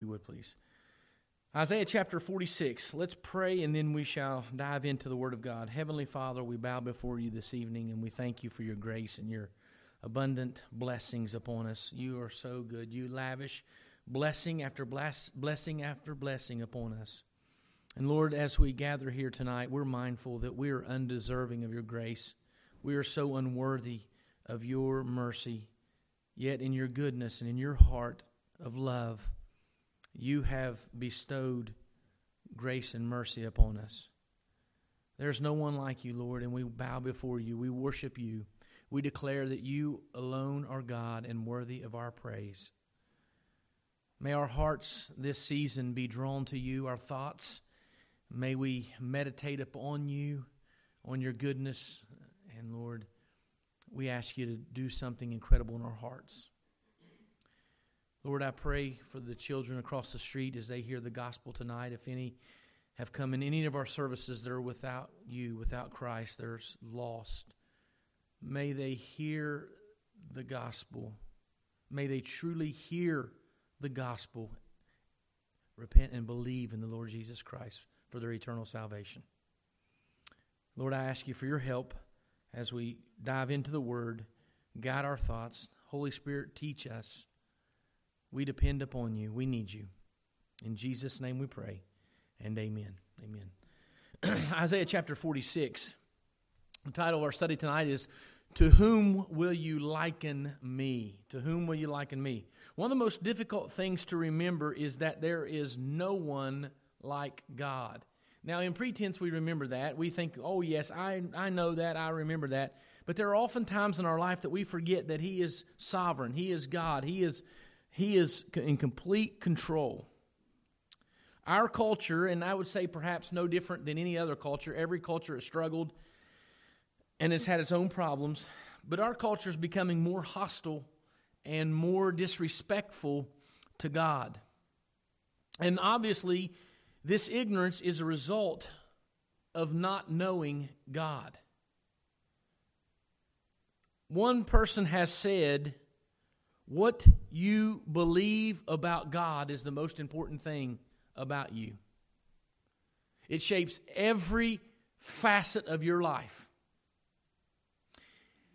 you would please. Isaiah chapter 46. Let's pray and then we shall dive into the Word of God. Heavenly Father, we bow before you this evening and we thank you for your grace and your abundant blessings upon us. You are so good. You lavish blessing after bless, blessing after blessing upon us. And Lord, as we gather here tonight, we're mindful that we are undeserving of your grace. We are so unworthy of your mercy. Yet in your goodness and in your heart of love, you have bestowed grace and mercy upon us. There's no one like you, Lord, and we bow before you. We worship you. We declare that you alone are God and worthy of our praise. May our hearts this season be drawn to you, our thoughts. May we meditate upon you, on your goodness. And Lord, we ask you to do something incredible in our hearts. Lord, I pray for the children across the street as they hear the gospel tonight. If any have come in any of our services that are without you, without Christ, they're lost. May they hear the gospel. May they truly hear the gospel, repent and believe in the Lord Jesus Christ for their eternal salvation. Lord, I ask you for your help as we dive into the word, guide our thoughts. Holy Spirit, teach us. We depend upon you. We need you. In Jesus' name we pray, and amen. Amen. Isaiah chapter 46. The title of our study tonight is To Whom Will You Liken Me? To Whom Will You Liken Me? One of the most difficult things to remember is that there is no one like God. Now, in pretense, we remember that. We think, oh, yes, I, I know that, I remember that. But there are often times in our life that we forget that He is sovereign, He is God, He is he is in complete control. Our culture, and I would say perhaps no different than any other culture, every culture has struggled and has had its own problems, but our culture is becoming more hostile and more disrespectful to God. And obviously, this ignorance is a result of not knowing God. One person has said, what you believe about God is the most important thing about you. It shapes every facet of your life.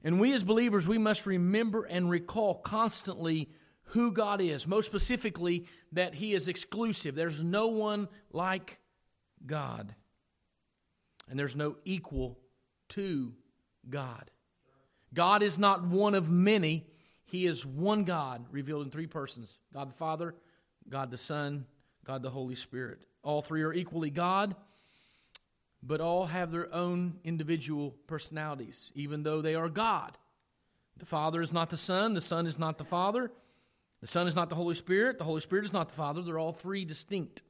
And we as believers, we must remember and recall constantly who God is. Most specifically, that He is exclusive. There's no one like God, and there's no equal to God. God is not one of many, he is one God revealed in three persons God the Father, God the Son, God the Holy Spirit. All three are equally God, but all have their own individual personalities, even though they are God. The Father is not the Son, the Son is not the Father, the Son is not the Holy Spirit, the Holy Spirit is not the Father. They're all three distinct,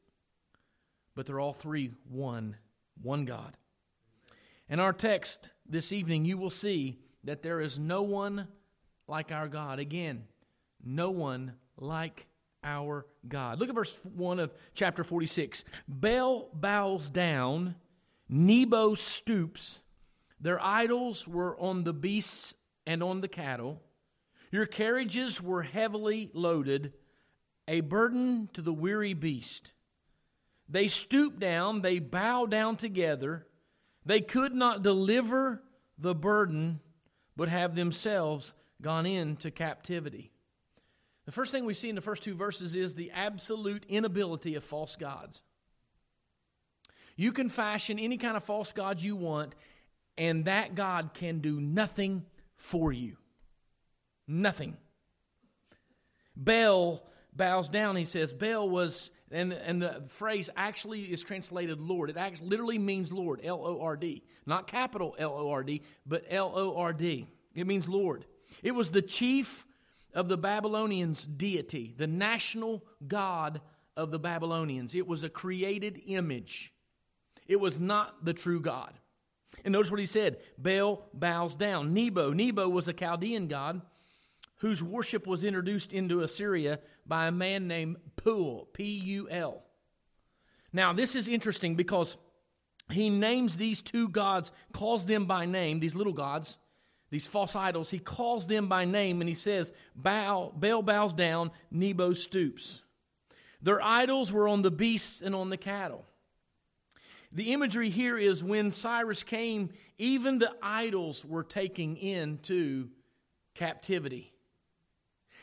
but they're all three one, one God. In our text this evening, you will see that there is no one like our God. Again, no one like our God. Look at verse 1 of chapter 46. Baal bows down, Nebo stoops. Their idols were on the beasts and on the cattle. Your carriages were heavily loaded, a burden to the weary beast. They stoop down, they bow down together. They could not deliver the burden, but have themselves gone into captivity. The first thing we see in the first two verses is the absolute inability of false gods. You can fashion any kind of false god you want, and that God can do nothing for you. Nothing. Baal bows down, he says. Baal was, and, and the phrase actually is translated Lord. It actually literally means Lord, L O R D. Not capital L O R D, but L O R D. It means Lord. It was the chief of the Babylonians' deity, the national god of the Babylonians. It was a created image, it was not the true God. And notice what he said Baal bows down. Nebo. Nebo was a Chaldean god whose worship was introduced into Assyria by a man named Pul, P U L. Now, this is interesting because he names these two gods, calls them by name, these little gods, these false idols, he calls them by name and he says, Bow, Baal bows down, Nebo stoops. Their idols were on the beasts and on the cattle. The imagery here is when Cyrus came, even the idols were taken into captivity.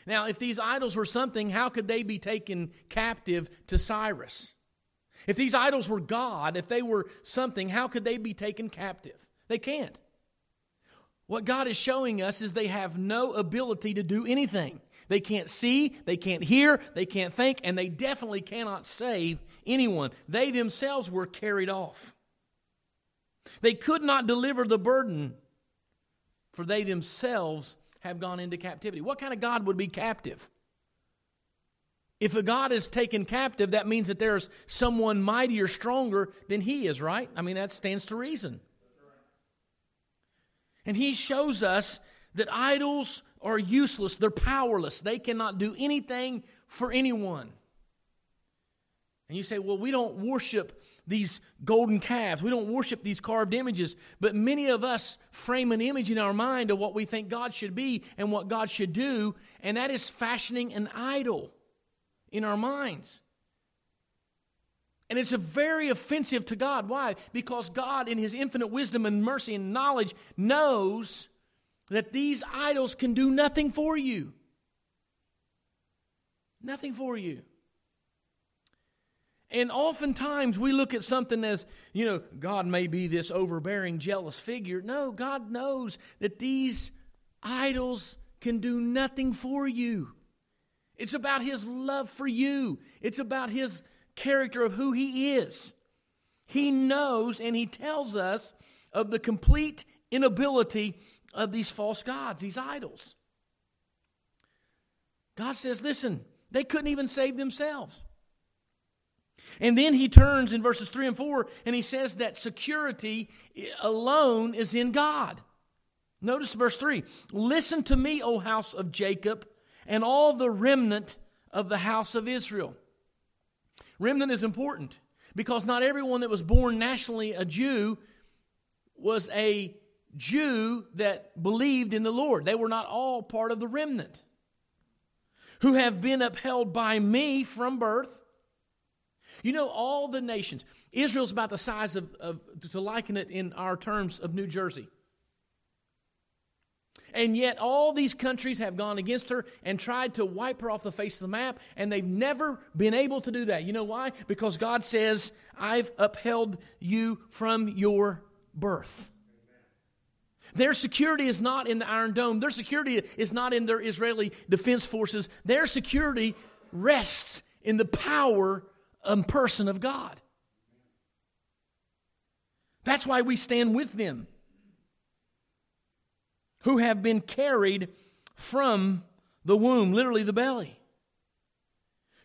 Now, if these idols were something, how could they be taken captive to Cyrus? If these idols were God, if they were something, how could they be taken captive? They can't. What God is showing us is they have no ability to do anything. They can't see, they can't hear, they can't think, and they definitely cannot save anyone. They themselves were carried off. They could not deliver the burden, for they themselves have gone into captivity. What kind of God would be captive? If a God is taken captive, that means that there's someone mightier, stronger than he is, right? I mean, that stands to reason. And he shows us that idols are useless, they're powerless, they cannot do anything for anyone. And you say, well, we don't worship these golden calves. We don't worship these carved images. But many of us frame an image in our mind of what we think God should be and what God should do, and that is fashioning an idol in our minds. And it's very offensive to God. Why? Because God, in His infinite wisdom and mercy and knowledge, knows that these idols can do nothing for you. Nothing for you. And oftentimes we look at something as, you know, God may be this overbearing, jealous figure. No, God knows that these idols can do nothing for you. It's about His love for you, it's about His character of who He is. He knows and He tells us of the complete inability of these false gods, these idols. God says, listen, they couldn't even save themselves. And then he turns in verses 3 and 4 and he says that security alone is in God. Notice verse 3 Listen to me, O house of Jacob, and all the remnant of the house of Israel. Remnant is important because not everyone that was born nationally a Jew was a Jew that believed in the Lord. They were not all part of the remnant who have been upheld by me from birth. You know, all the nations, Israel's about the size of, of to liken it in our terms of New Jersey. And yet, all these countries have gone against her and tried to wipe her off the face of the map, and they've never been able to do that. You know why? Because God says, I've upheld you from your birth. Their security is not in the Iron Dome. Their security is not in their Israeli defense forces. Their security rests in the power and person of God. That's why we stand with them who have been carried from the womb, literally the belly.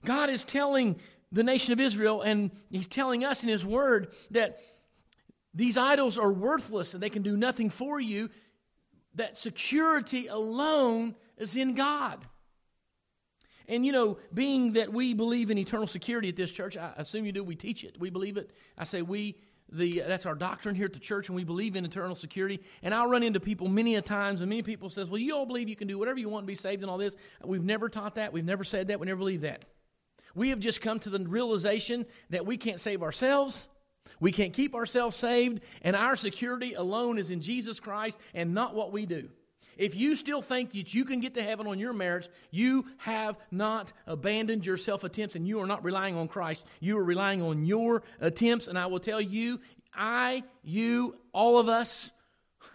God is telling the nation of Israel, and He's telling us in His Word that these idols are worthless and they can do nothing for you, that security alone is in God. And you know, being that we believe in eternal security at this church, I assume you do, we teach it. We believe it. I say we the that's our doctrine here at the church, and we believe in eternal security. And I'll run into people many a times, and many people says, "Well, you all believe you can do whatever you want and be saved and all this." We've never taught that. We've never said that. We never believe that. We have just come to the realization that we can't save ourselves. We can't keep ourselves saved, and our security alone is in Jesus Christ and not what we do. If you still think that you can get to heaven on your merits, you have not abandoned your self attempts and you are not relying on Christ. You are relying on your attempts. And I will tell you, I, you, all of us,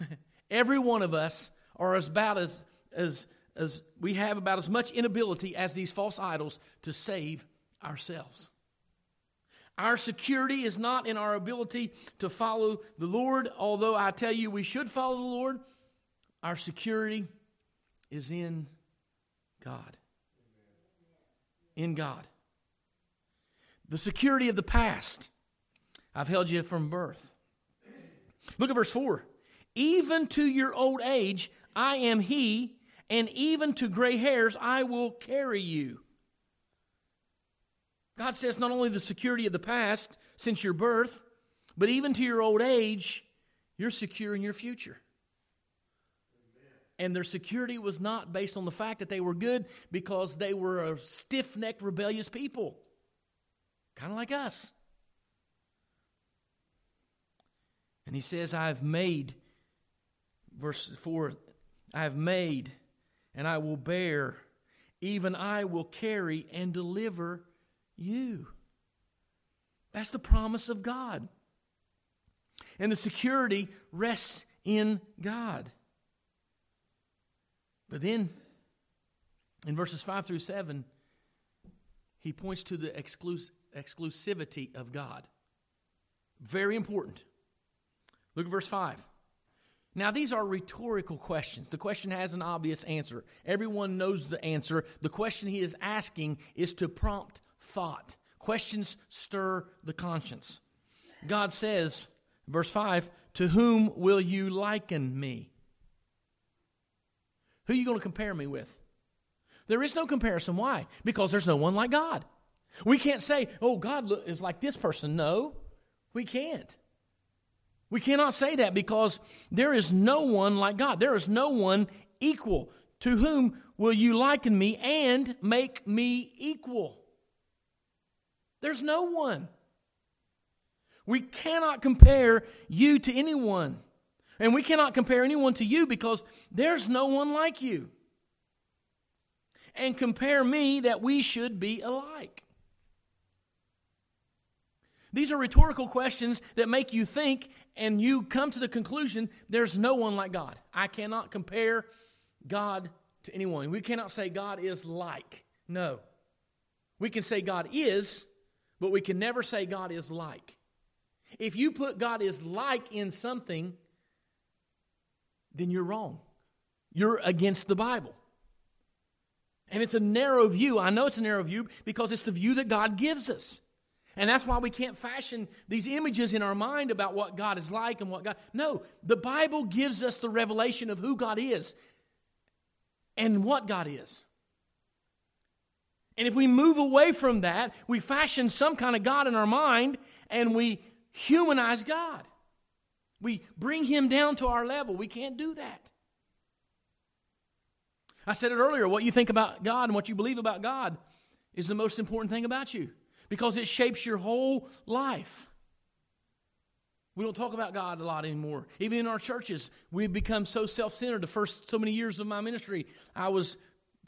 every one of us are as about as, as, as we have about as much inability as these false idols to save ourselves. Our security is not in our ability to follow the Lord, although I tell you we should follow the Lord. Our security is in God. In God. The security of the past. I've held you from birth. Look at verse 4. Even to your old age, I am He, and even to gray hairs, I will carry you. God says not only the security of the past since your birth, but even to your old age, you're secure in your future and their security was not based on the fact that they were good because they were a stiff necked, rebellious people. kind of like us. And he says, I have made, verse 4, I have made and I will bear, even I will carry and deliver you. That's the promise of God. And the security rests in God. But then, in verses 5 through 7, he points to the exclus- exclusivity of God. Very important. Look at verse 5. Now, these are rhetorical questions. The question has an obvious answer. Everyone knows the answer. The question he is asking is to prompt thought. Questions stir the conscience. God says, verse 5, To whom will you liken me? Who are you going to compare me with? There is no comparison. Why? Because there's no one like God. We can't say, oh, God is like this person. No, we can't. We cannot say that because there is no one like God. There is no one equal. To whom will you liken me and make me equal? There's no one. We cannot compare you to anyone. And we cannot compare anyone to you because there's no one like you. And compare me that we should be alike. These are rhetorical questions that make you think and you come to the conclusion there's no one like God. I cannot compare God to anyone. We cannot say God is like. No. We can say God is, but we can never say God is like. If you put God is like in something, then you're wrong. You're against the Bible. And it's a narrow view. I know it's a narrow view because it's the view that God gives us. And that's why we can't fashion these images in our mind about what God is like and what God. No, the Bible gives us the revelation of who God is and what God is. And if we move away from that, we fashion some kind of God in our mind and we humanize God. We bring him down to our level. We can't do that. I said it earlier what you think about God and what you believe about God is the most important thing about you because it shapes your whole life. We don't talk about God a lot anymore. Even in our churches, we've become so self centered. The first so many years of my ministry, I was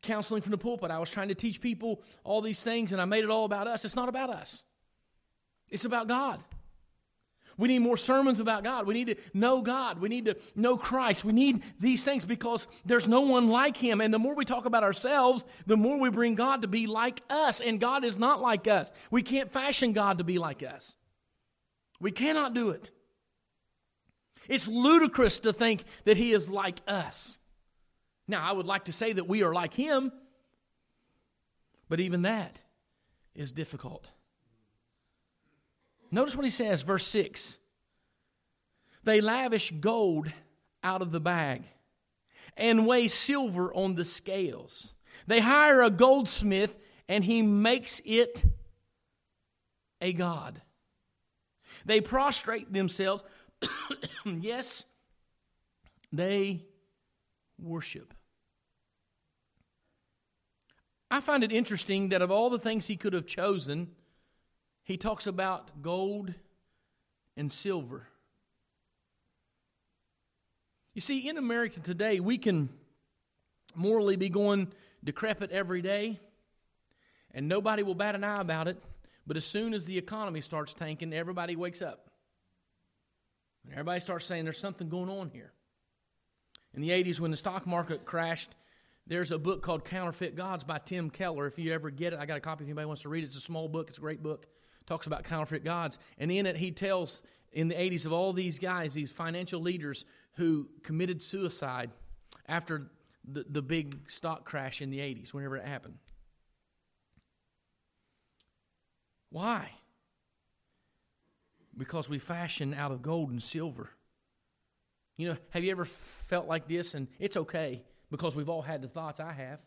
counseling from the pulpit. I was trying to teach people all these things, and I made it all about us. It's not about us, it's about God. We need more sermons about God. We need to know God. We need to know Christ. We need these things because there's no one like Him. And the more we talk about ourselves, the more we bring God to be like us. And God is not like us. We can't fashion God to be like us. We cannot do it. It's ludicrous to think that He is like us. Now, I would like to say that we are like Him, but even that is difficult. Notice what he says, verse 6. They lavish gold out of the bag and weigh silver on the scales. They hire a goldsmith and he makes it a god. They prostrate themselves. yes, they worship. I find it interesting that of all the things he could have chosen, he talks about gold and silver. You see, in America today, we can morally be going decrepit every day, and nobody will bat an eye about it. But as soon as the economy starts tanking, everybody wakes up. And everybody starts saying there's something going on here. In the 80s, when the stock market crashed, there's a book called Counterfeit Gods by Tim Keller. If you ever get it, I got a copy if anybody wants to read it. It's a small book, it's a great book talks about counterfeit gods. And in it, he tells in the 80s of all these guys, these financial leaders who committed suicide after the, the big stock crash in the 80s, whenever it happened. Why? Because we fashion out of gold and silver. You know, have you ever felt like this? And it's okay because we've all had the thoughts I have.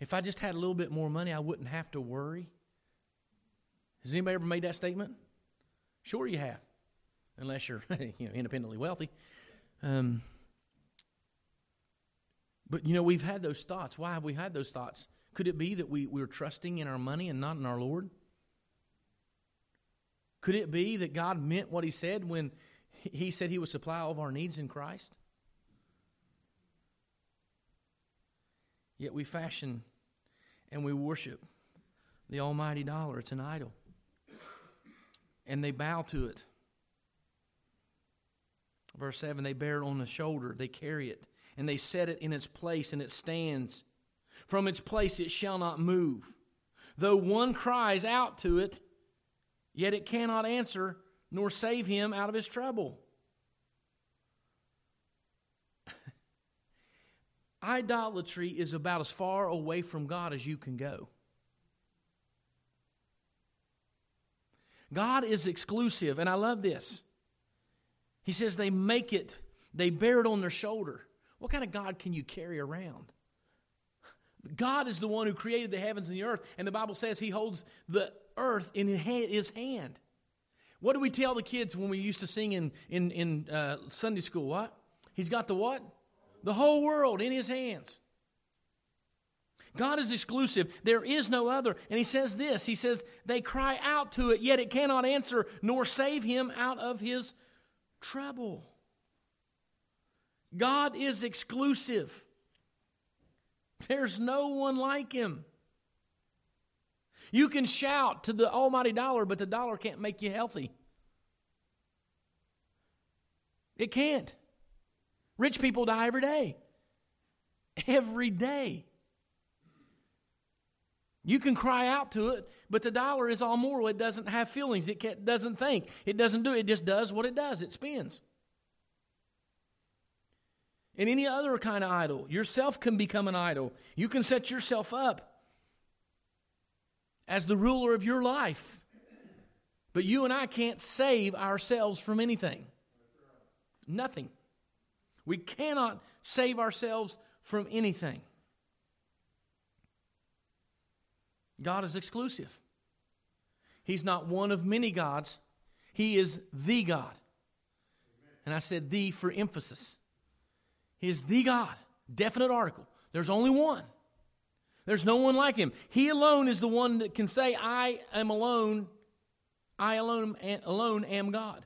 If I just had a little bit more money, I wouldn't have to worry. Has anybody ever made that statement? Sure, you have, unless you're you know, independently wealthy. Um, but you know, we've had those thoughts. Why have we had those thoughts? Could it be that we, we're trusting in our money and not in our Lord? Could it be that God meant what He said when He said He would supply all of our needs in Christ? Yet we fashion and we worship the almighty dollar. It's an idol. And they bow to it. Verse 7 they bear it on the shoulder, they carry it, and they set it in its place, and it stands. From its place it shall not move. Though one cries out to it, yet it cannot answer nor save him out of his trouble. Idolatry is about as far away from God as you can go. God is exclusive, and I love this. He says they make it, they bear it on their shoulder. What kind of God can you carry around? God is the one who created the heavens and the earth, and the Bible says He holds the earth in His hand. What do we tell the kids when we used to sing in, in, in uh, Sunday school? What? He's got the what? The whole world in His hands. God is exclusive. There is no other. And He says this He says, They cry out to it, yet it cannot answer, nor save Him out of His trouble. God is exclusive. There's no one like him. You can shout to the almighty dollar, but the dollar can't make you healthy. It can't. Rich people die every day. Every day. You can cry out to it, but the dollar is all moral. It doesn't have feelings. It doesn't think. It doesn't do it. Just does what it does. It spins. And any other kind of idol. Yourself can become an idol. You can set yourself up as the ruler of your life. But you and I can't save ourselves from anything. Nothing. We cannot save ourselves from anything. God is exclusive. He's not one of many gods, He is the God. And I said the for emphasis. He is the God. Definite article. There's only one. There's no one like him. He alone is the one that can say, I am alone. I alone, alone am God.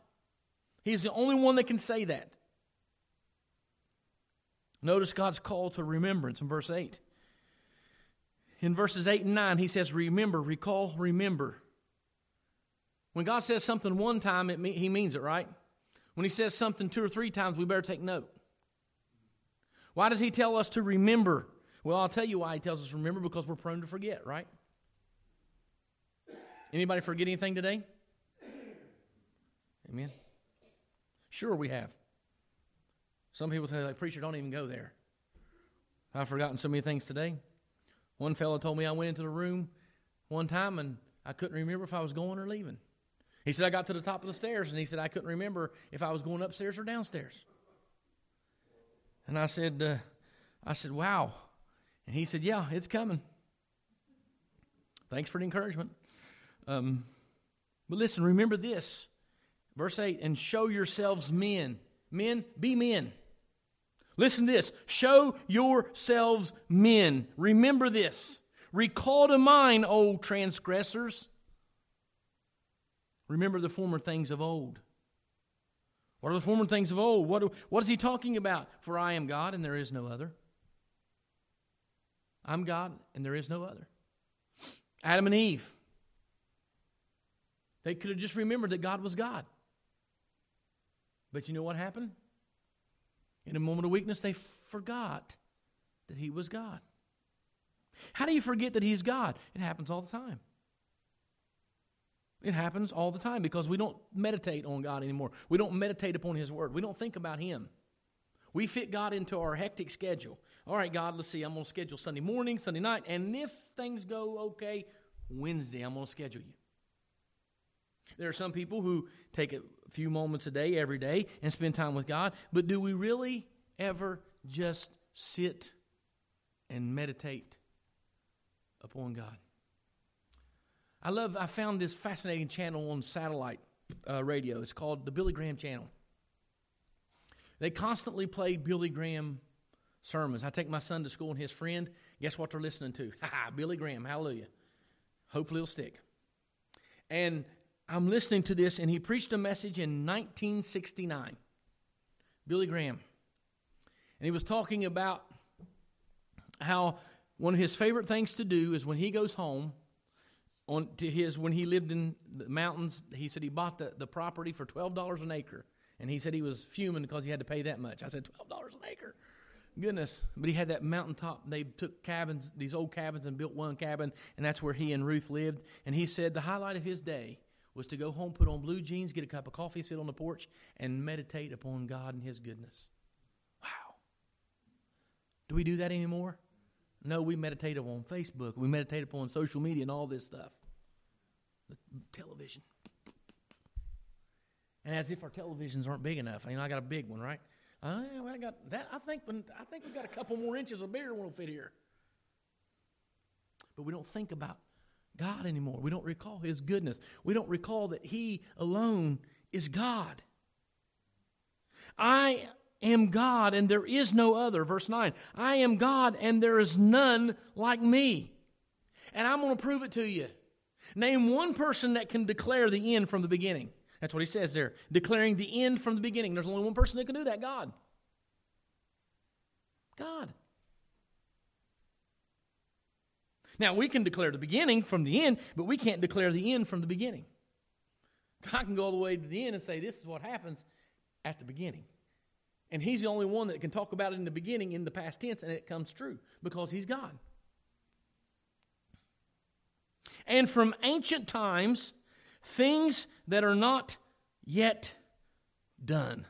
He's the only one that can say that. Notice God's call to remembrance in verse 8. In verses 8 and 9, he says, Remember, recall, remember. When God says something one time, it, he means it, right? When he says something two or three times, we better take note. Why does he tell us to remember? Well, I'll tell you why he tells us remember because we're prone to forget, right? Anybody forget anything today? Amen. Sure, we have. Some people say, like, preacher, don't even go there. I've forgotten so many things today. One fellow told me I went into the room one time and I couldn't remember if I was going or leaving. He said I got to the top of the stairs and he said I couldn't remember if I was going upstairs or downstairs. And I said, uh, I said, wow. And he said, yeah, it's coming. Thanks for the encouragement. Um, but listen, remember this. Verse 8, and show yourselves men. Men, be men. Listen to this. Show yourselves men. Remember this. Recall to mind, old transgressors. Remember the former things of old. What are the former things of old? What, what is he talking about? For I am God and there is no other. I'm God and there is no other. Adam and Eve. They could have just remembered that God was God. But you know what happened? In a moment of weakness, they forgot that He was God. How do you forget that He's God? It happens all the time. It happens all the time because we don't meditate on God anymore. We don't meditate upon His Word. We don't think about Him. We fit God into our hectic schedule. All right, God, let's see. I'm going to schedule Sunday morning, Sunday night, and if things go okay, Wednesday, I'm going to schedule you. There are some people who take a few moments a day, every day, and spend time with God, but do we really ever just sit and meditate upon God? I love, I found this fascinating channel on satellite uh, radio. It's called the Billy Graham Channel. They constantly play Billy Graham sermons. I take my son to school and his friend, guess what they're listening to? Ha Billy Graham, hallelujah. Hopefully it'll stick. And I'm listening to this, and he preached a message in 1969. Billy Graham. And he was talking about how one of his favorite things to do is when he goes home on to his when he lived in the mountains he said he bought the, the property for $12 an acre. And he said he was fuming because he had to pay that much. I said $12 an acre? Goodness. But he had that mountaintop. They took cabins these old cabins and built one cabin and that's where he and ruth lived. And he said the highlight of his day was to go home put on blue jeans get a cup of coffee sit on the porch and meditate upon god and his goodness wow do we do that anymore no, we meditate upon Facebook. We meditate upon social media and all this stuff. The television. And as if our televisions aren't big enough. You know, I got a big one, right? Uh, I got that. I think when, I think we've got a couple more inches of bigger one will fit here. But we don't think about God anymore. We don't recall His goodness. We don't recall that He alone is God. I am God and there is no other. Verse 9 I am God and there is none like me. And I'm going to prove it to you. Name one person that can declare the end from the beginning. That's what he says there. Declaring the end from the beginning. There's only one person that can do that God. God. Now, we can declare the beginning from the end, but we can't declare the end from the beginning. God can go all the way to the end and say, This is what happens at the beginning. And he's the only one that can talk about it in the beginning in the past tense and it comes true because he's God. And from ancient times, things that are not yet done.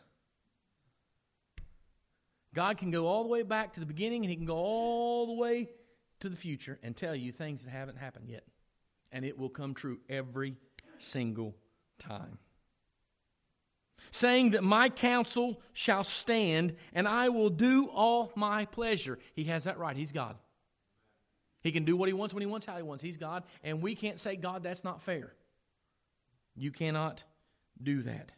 God can go all the way back to the beginning and he can go all the way to the future and tell you things that haven't happened yet. And it will come true every single time saying that my counsel shall stand and I will do all my pleasure. He has that right. He's God. He can do what he wants when he wants, how he wants. He's God. And we can't say, God, that's not fair. You cannot do that.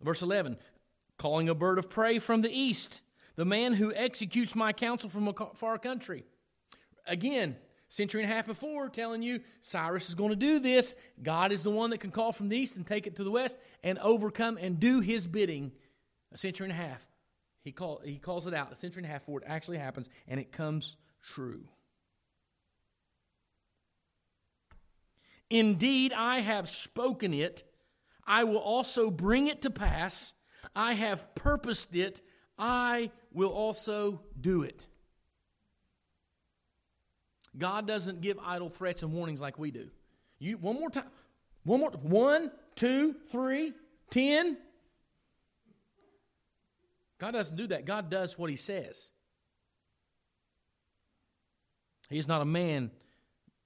Verse 11 calling a bird of prey from the east, the man who executes my counsel from a far country. Again, century and a half before telling you Cyrus is going to do this. God is the one that can call from the east and take it to the west and overcome and do his bidding. A century and a half. He, call, he calls it out a century and a half before it actually happens and it comes true. Indeed, I have spoken it. I will also bring it to pass. I have purposed it. I will also do it. God doesn't give idle threats and warnings like we do. You one more time. One more one, two, three, ten. God doesn't do that. God does what he says. He's not a man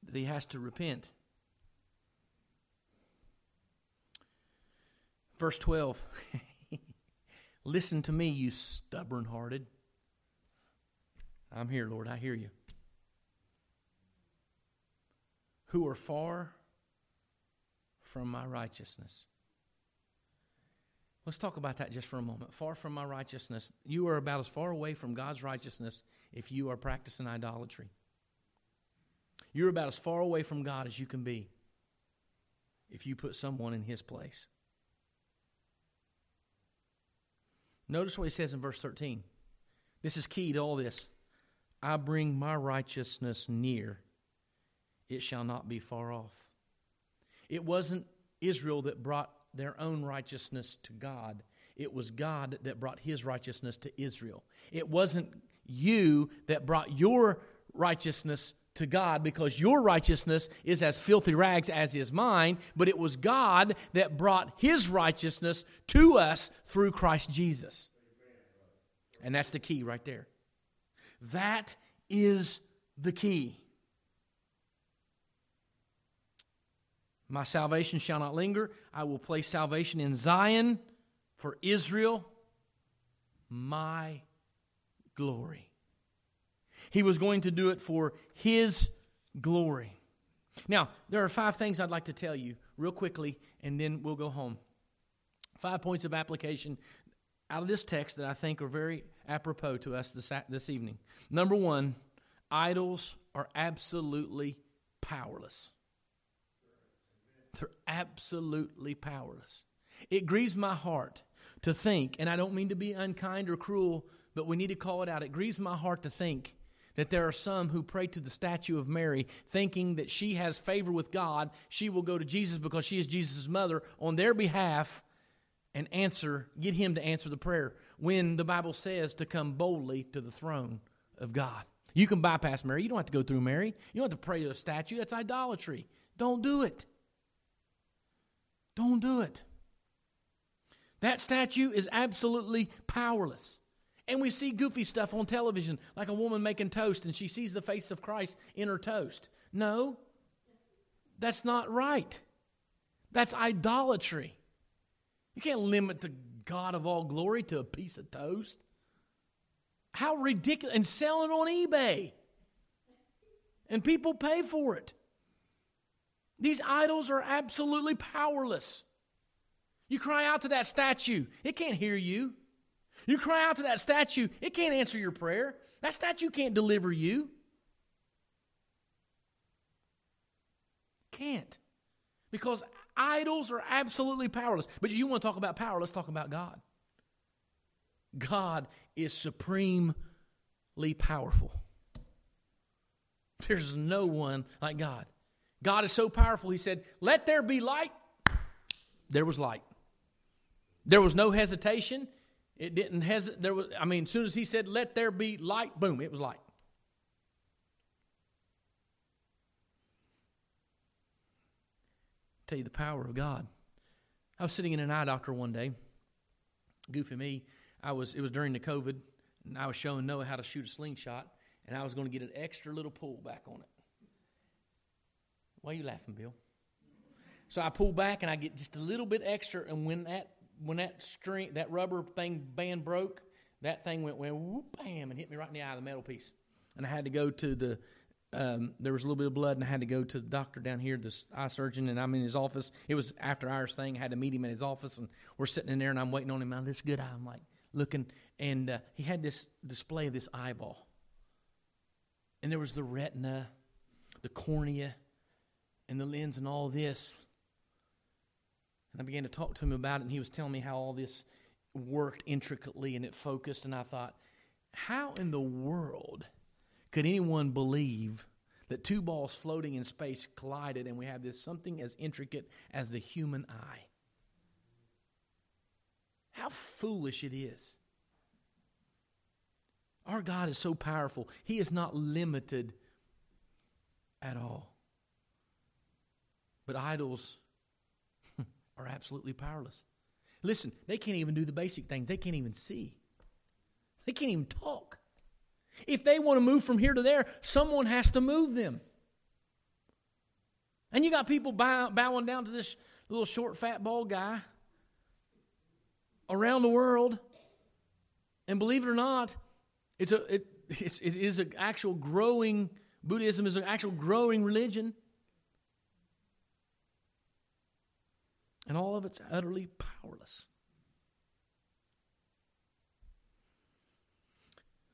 that he has to repent. Verse 12 Listen to me, you stubborn hearted. I'm here, Lord. I hear you. who are far from my righteousness. Let's talk about that just for a moment. Far from my righteousness. You are about as far away from God's righteousness if you are practicing idolatry. You're about as far away from God as you can be if you put someone in his place. Notice what he says in verse 13. This is key to all this. I bring my righteousness near it shall not be far off. It wasn't Israel that brought their own righteousness to God. It was God that brought his righteousness to Israel. It wasn't you that brought your righteousness to God because your righteousness is as filthy rags as is mine, but it was God that brought his righteousness to us through Christ Jesus. And that's the key right there. That is the key. My salvation shall not linger. I will place salvation in Zion for Israel, my glory. He was going to do it for his glory. Now, there are five things I'd like to tell you real quickly, and then we'll go home. Five points of application out of this text that I think are very apropos to us this, this evening. Number one, idols are absolutely powerless. they're absolutely powerless. It grieves my heart to think, and I don't mean to be unkind or cruel, but we need to call it out. It grieves my heart to think that there are some who pray to the statue of Mary, thinking that she has favor with God. She will go to Jesus because she is Jesus' mother on their behalf and answer, get him to answer the prayer when the Bible says to come boldly to the throne of God. You can bypass Mary. You don't have to go through Mary. You don't have to pray to a statue. That's idolatry. Don't do it. Don't do it. That statue is absolutely powerless. And we see goofy stuff on television, like a woman making toast and she sees the face of Christ in her toast. No, that's not right. That's idolatry. You can't limit the God of all glory to a piece of toast. How ridiculous. And sell it on eBay. And people pay for it. These idols are absolutely powerless. You cry out to that statue, it can't hear you. You cry out to that statue, it can't answer your prayer. That statue can't deliver you. Can't. Because idols are absolutely powerless. But you want to talk about power, let's talk about God. God is supremely powerful. There's no one like God. God is so powerful, He said, Let there be light. There was light. There was no hesitation. It didn't hesitate. There was, I mean, as soon as He said, Let there be light, boom, it was light. Tell you the power of God. I was sitting in an eye doctor one day, goofy me. I was it was during the COVID, and I was showing Noah how to shoot a slingshot, and I was going to get an extra little pull back on it. Why are you laughing, Bill? So I pull back and I get just a little bit extra, and when that when that string that rubber thing band broke, that thing went went whoop bam and hit me right in the eye, of the metal piece, and I had to go to the. Um, there was a little bit of blood, and I had to go to the doctor down here, the eye surgeon, and I'm in his office. It was after hours thing. I had to meet him in his office, and we're sitting in there, and I'm waiting on him. On this good eye, I'm like looking, and uh, he had this display of this eyeball, and there was the retina, the cornea, and the lens and all this. And I began to talk to him about it, and he was telling me how all this worked intricately and it focused. And I thought, how in the world could anyone believe that two balls floating in space collided and we have this something as intricate as the human eye? How foolish it is. Our God is so powerful, He is not limited at all. But idols are absolutely powerless. Listen, they can't even do the basic things, they can't even see, they can't even talk. If they want to move from here to there, someone has to move them. And you got people bow, bowing down to this little short, fat, bald guy around the world. And believe it or not, it's a, it, it's, it is an actual growing, Buddhism is an actual growing religion. And all of it's utterly powerless.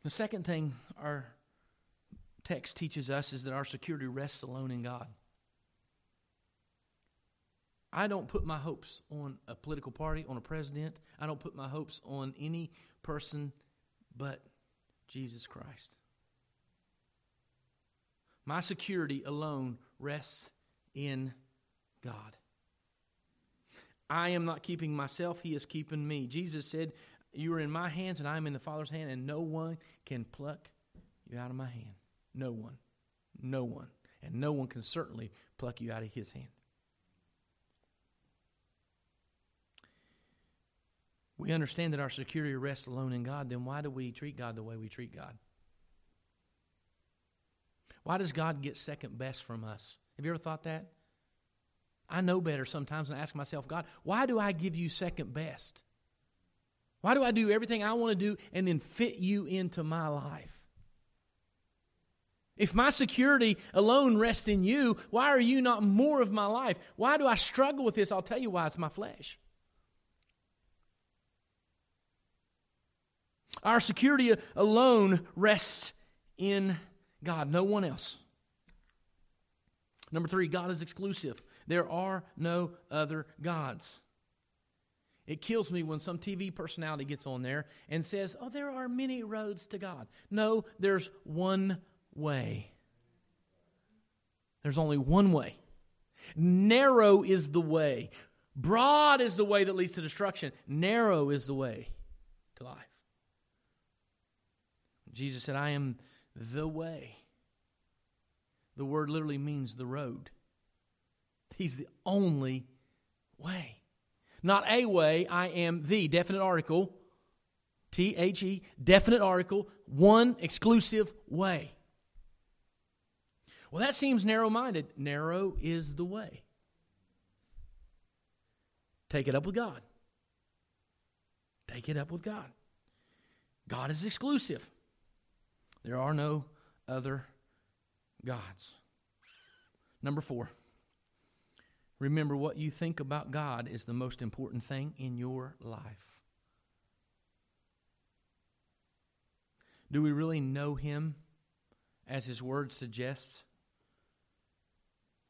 The second thing our text teaches us is that our security rests alone in God. I don't put my hopes on a political party, on a president. I don't put my hopes on any person but Jesus Christ. My security alone rests in God. I am not keeping myself, He is keeping me. Jesus said, You are in my hands, and I am in the Father's hand, and no one can pluck you out of my hand. No one. No one. And no one can certainly pluck you out of His hand. We understand that our security rests alone in God, then why do we treat God the way we treat God? Why does God get second best from us? Have you ever thought that? I know better sometimes and I ask myself, God, why do I give you second best? Why do I do everything I want to do and then fit you into my life? If my security alone rests in you, why are you not more of my life? Why do I struggle with this? I'll tell you why it's my flesh. Our security alone rests in God, no one else. Number three, God is exclusive. There are no other gods. It kills me when some TV personality gets on there and says, Oh, there are many roads to God. No, there's one way. There's only one way. Narrow is the way. Broad is the way that leads to destruction. Narrow is the way to life. Jesus said, I am the way. The word literally means the road. He's the only way. Not a way, I am the definite article, T H E, definite article, one exclusive way. Well, that seems narrow minded. Narrow is the way. Take it up with God. Take it up with God. God is exclusive. There are no other gods. Number four, remember what you think about God is the most important thing in your life. Do we really know Him as His word suggests?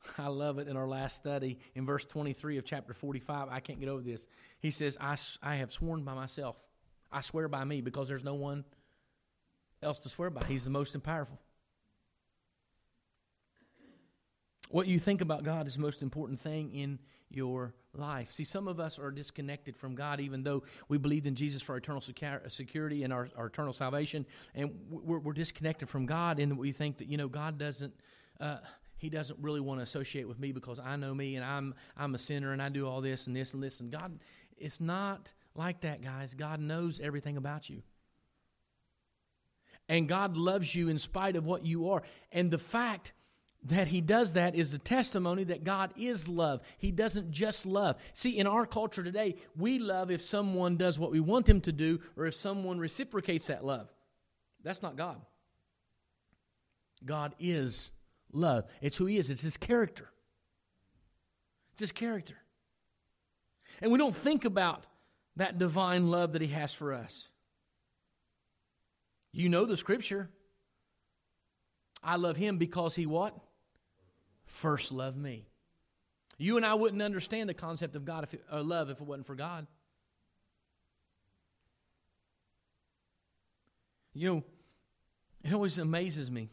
I love it in our last study in verse 23 of chapter 45. I can't get over this. He says, I, I have sworn by myself. I swear by me because there's no one else to swear by. He's the most powerful. What you think about God is the most important thing in your life. See, some of us are disconnected from God, even though we believed in Jesus for eternal security and our, our eternal salvation, and we're, we're, disconnected from God in that we think that you know God doesn't. Uh, he doesn't really want to associate with me because I know me and I'm I'm a sinner and I do all this and this and this and God it's not like that guys God knows everything about you and God loves you in spite of what you are and the fact that he does that is a testimony that God is love. He doesn't just love. See, in our culture today, we love if someone does what we want them to do or if someone reciprocates that love. That's not God. God is love. It's who He is, it's His character. It's His character. And we don't think about that divine love that He has for us. You know the scripture. I love Him because He what? First love me. You and I wouldn't understand the concept of God if uh, love if it wasn't for God. You know, it always amazes me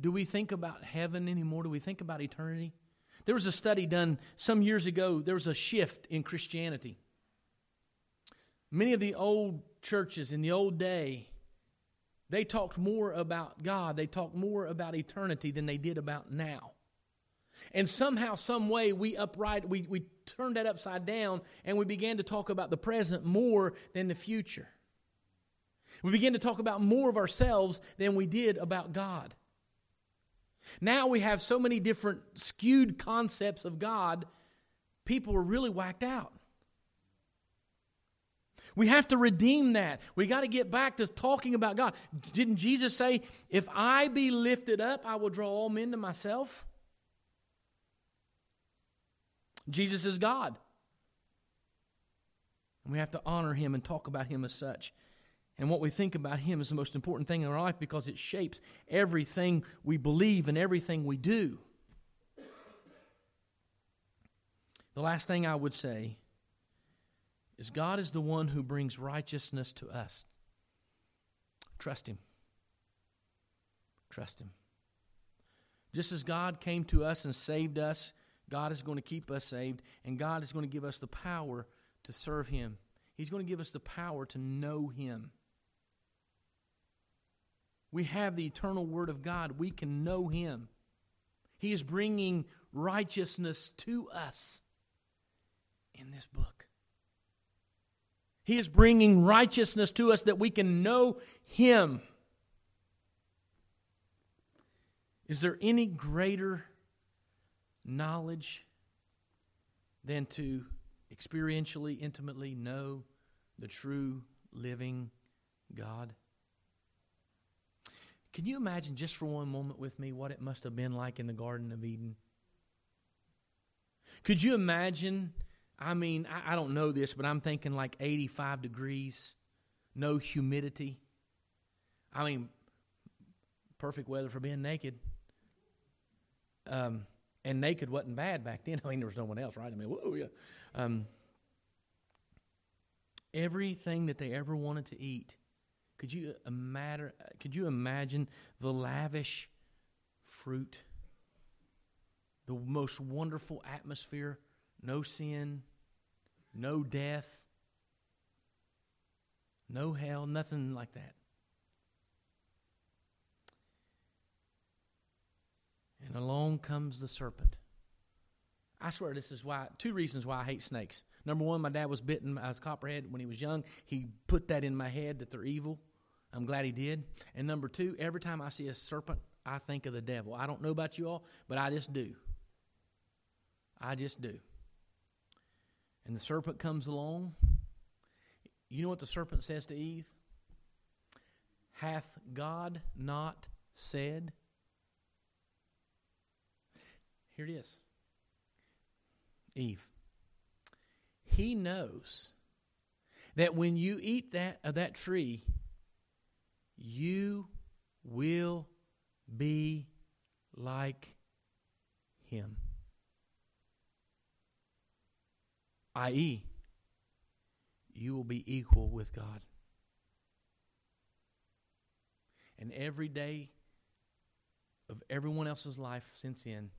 do we think about heaven anymore? Do we think about eternity? There was a study done some years ago. There was a shift in Christianity. Many of the old churches in the old day, they talked more about God, they talked more about eternity than they did about now. And somehow, some way, we upright, we, we turned that upside down and we began to talk about the present more than the future. We began to talk about more of ourselves than we did about God. Now we have so many different skewed concepts of God, people are really whacked out. We have to redeem that. We got to get back to talking about God. Didn't Jesus say, If I be lifted up, I will draw all men to myself? Jesus is God. And we have to honor him and talk about him as such. And what we think about Him is the most important thing in our life because it shapes everything we believe and everything we do. The last thing I would say is God is the one who brings righteousness to us. Trust Him. Trust Him. Just as God came to us and saved us, God is going to keep us saved, and God is going to give us the power to serve Him. He's going to give us the power to know Him. We have the eternal Word of God. We can know Him. He is bringing righteousness to us in this book. He is bringing righteousness to us that we can know Him. Is there any greater knowledge than to experientially, intimately know the true living God? Can you imagine just for one moment with me what it must have been like in the Garden of Eden? Could you imagine? I mean, I, I don't know this, but I'm thinking like 85 degrees, no humidity. I mean, perfect weather for being naked. Um, and naked wasn't bad back then. I mean, there was no one else, right? I mean, whoa, yeah. Um, everything that they ever wanted to eat. Could you imagine? Could you imagine the lavish fruit, the most wonderful atmosphere? No sin, no death, no hell, nothing like that. And along comes the serpent. I swear this is why two reasons why I hate snakes. Number one, my dad was bitten by a copperhead when he was young. He put that in my head that they're evil. I'm glad he did. And number two, every time I see a serpent, I think of the devil. I don't know about you all, but I just do. I just do. And the serpent comes along. You know what the serpent says to Eve? Hath God not said? Here it is Eve. He knows that when you eat that of that tree, you will be like him. I.e., you will be equal with God. And every day of everyone else's life since then,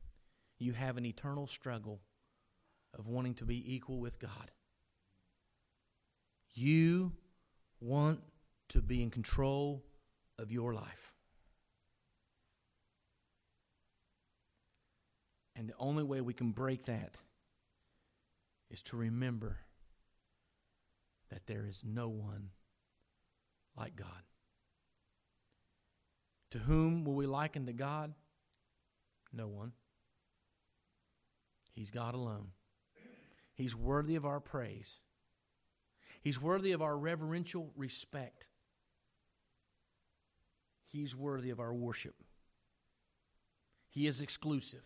you have an eternal struggle of wanting to be equal with God. You want to be in control of your life. And the only way we can break that is to remember that there is no one like God. To whom will we liken to God? No one. He's God alone. He's worthy of our praise. He's worthy of our reverential respect. He's worthy of our worship. He is exclusive.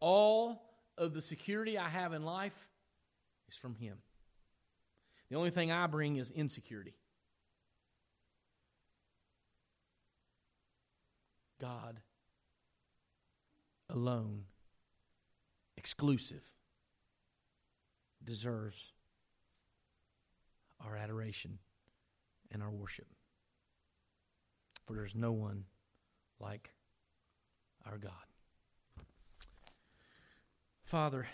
All of the security I have in life is from Him. The only thing I bring is insecurity. God alone, exclusive, deserves our adoration and our worship. For there's no one like our God. Father,